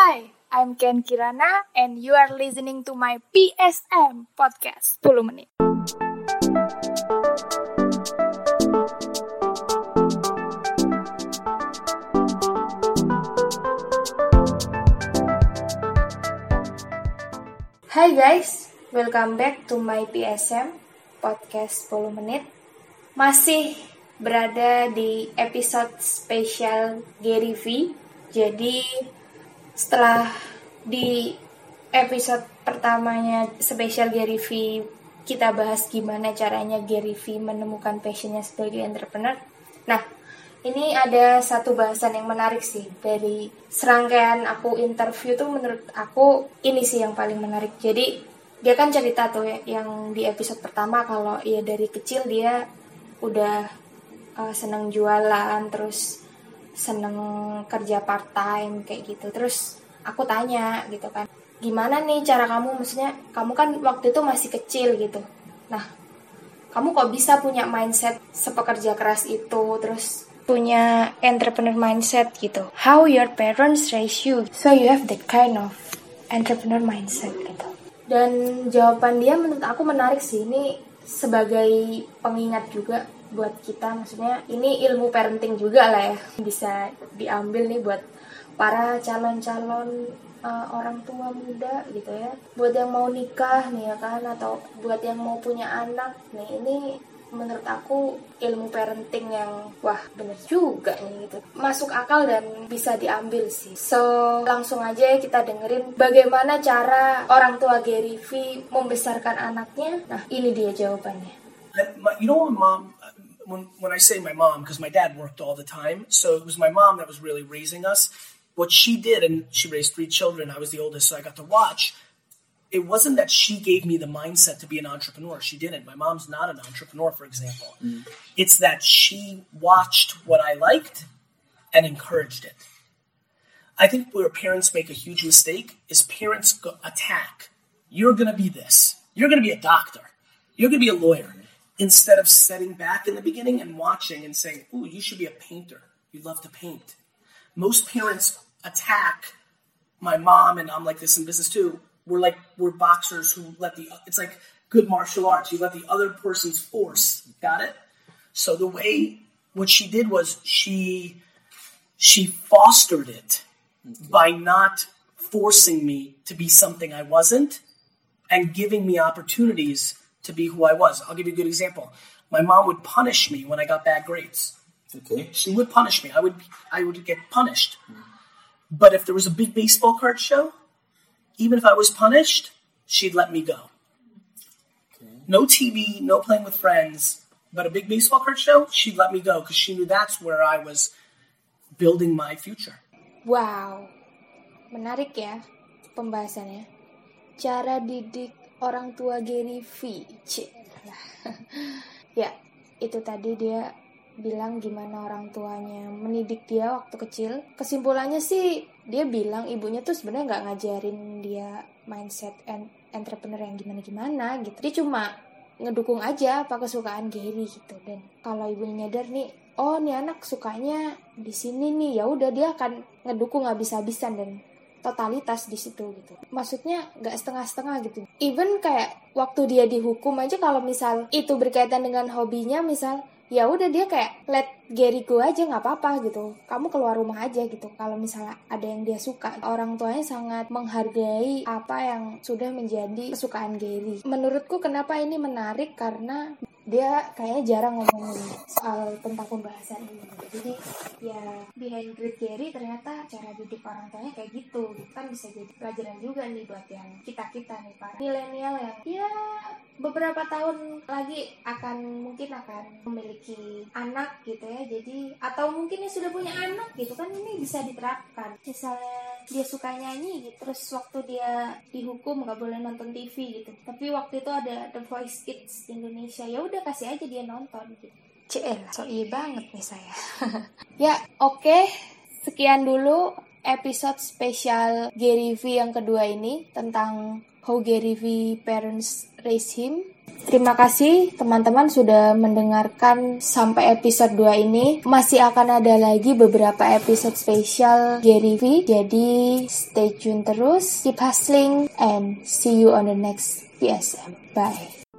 Hi, I'm Ken Kirana and you are listening to my PSM podcast 10 menit. Hai guys, welcome back to my PSM podcast 10 menit. Masih berada di episode spesial Gary V. Jadi setelah di episode pertamanya spesial Gary V kita bahas gimana caranya Gary V menemukan passionnya sebagai entrepreneur. Nah, ini ada satu bahasan yang menarik sih dari serangkaian aku interview tuh menurut aku ini sih yang paling menarik. Jadi dia kan cerita tuh ya, yang di episode pertama kalau ya dari kecil dia udah uh, seneng jualan terus seneng kerja part time kayak gitu. Terus aku tanya gitu kan, gimana nih cara kamu maksudnya kamu kan waktu itu masih kecil gitu. Nah, kamu kok bisa punya mindset sepekerja keras itu terus punya entrepreneur mindset gitu. How your parents raise you, so you have that kind of entrepreneur mindset gitu. Dan jawaban dia menurut aku menarik sih. Ini sebagai pengingat juga buat kita. Maksudnya ini ilmu parenting juga lah ya. Bisa diambil nih buat para calon-calon uh, orang tua muda gitu ya. Buat yang mau nikah nih ya kan atau buat yang mau punya anak nih ini menurut aku ilmu parenting yang wah bener juga nih gitu masuk akal dan bisa diambil sih so langsung aja kita dengerin bagaimana cara orang tua Gary V membesarkan anaknya nah ini dia jawabannya you know mom when, when I say my mom because my dad worked all the time so it was my mom that was really raising us what she did and she raised three children I was the oldest so I got to watch it wasn't that she gave me the mindset to be an entrepreneur. She didn't. My mom's not an entrepreneur, for example. Mm. It's that she watched what I liked and encouraged it. I think where parents make a huge mistake is parents go attack. You're going to be this. You're going to be a doctor. You're going to be a lawyer. Instead of setting back in the beginning and watching and saying, "Ooh, you should be a painter. You love to paint." Most parents attack my mom, and I'm like this in business too we're like we're boxers who let the it's like good martial arts. You let the other person's force. Got it? So the way what she did was she she fostered it by not forcing me to be something I wasn't and giving me opportunities to be who I was. I'll give you a good example. My mom would punish me when I got bad grades. Okay. She would punish me. I would I would get punished. But if there was a big baseball card show, even if I was punished, she'd let me go. Okay. No TV, no playing with friends, but a big baseball card show, she'd let me go because she knew that's where I was building my future. Wow, menarik ya pembahasannya. Cara didik orang tua Gary V. ya, itu tadi dia bilang gimana orang tuanya mendidik dia waktu kecil. Kesimpulannya sih dia bilang ibunya tuh sebenarnya nggak ngajarin dia mindset and entrepreneur yang gimana-gimana gitu. Dia cuma ngedukung aja apa kesukaan Gary gitu dan kalau ibunya nyadar nih oh nih anak sukanya di sini nih ya udah dia akan ngedukung habis-habisan dan totalitas di situ gitu. Maksudnya nggak setengah-setengah gitu. Even kayak waktu dia dihukum aja kalau misal itu berkaitan dengan hobinya misal ya udah dia kayak let Gary go aja nggak apa-apa gitu. Kamu keluar rumah aja gitu. Kalau misalnya ada yang dia suka. Orang tuanya sangat menghargai apa yang sudah menjadi kesukaan Gary. Menurutku kenapa ini menarik? Karena dia kayaknya jarang ngomong soal tentang pembahasan ini. Jadi ya behind great Gary ternyata cara didik orang tuanya kayak gitu. Kan bisa jadi pelajaran juga nih buat yang kita kita nih para milenial yang ya beberapa tahun lagi akan mungkin akan memiliki anak gitu ya. Jadi atau mungkin yang sudah punya anak gitu kan ini bisa diterapkan. Misalnya dia suka nyanyi gitu. Terus waktu dia dihukum nggak boleh nonton TV gitu. Tapi waktu itu ada The Voice Kids di Indonesia. Ya udah kasih aja dia nonton gitu. CL so iya banget nih saya. Ya oke. Okay. sekian dulu episode spesial Gary V yang kedua ini tentang How Gary V Parents Raise Him. Terima kasih teman-teman sudah mendengarkan sampai episode 2 ini. Masih akan ada lagi beberapa episode spesial Gary V. Jadi stay tune terus, keep hustling, and see you on the next PSM. Bye.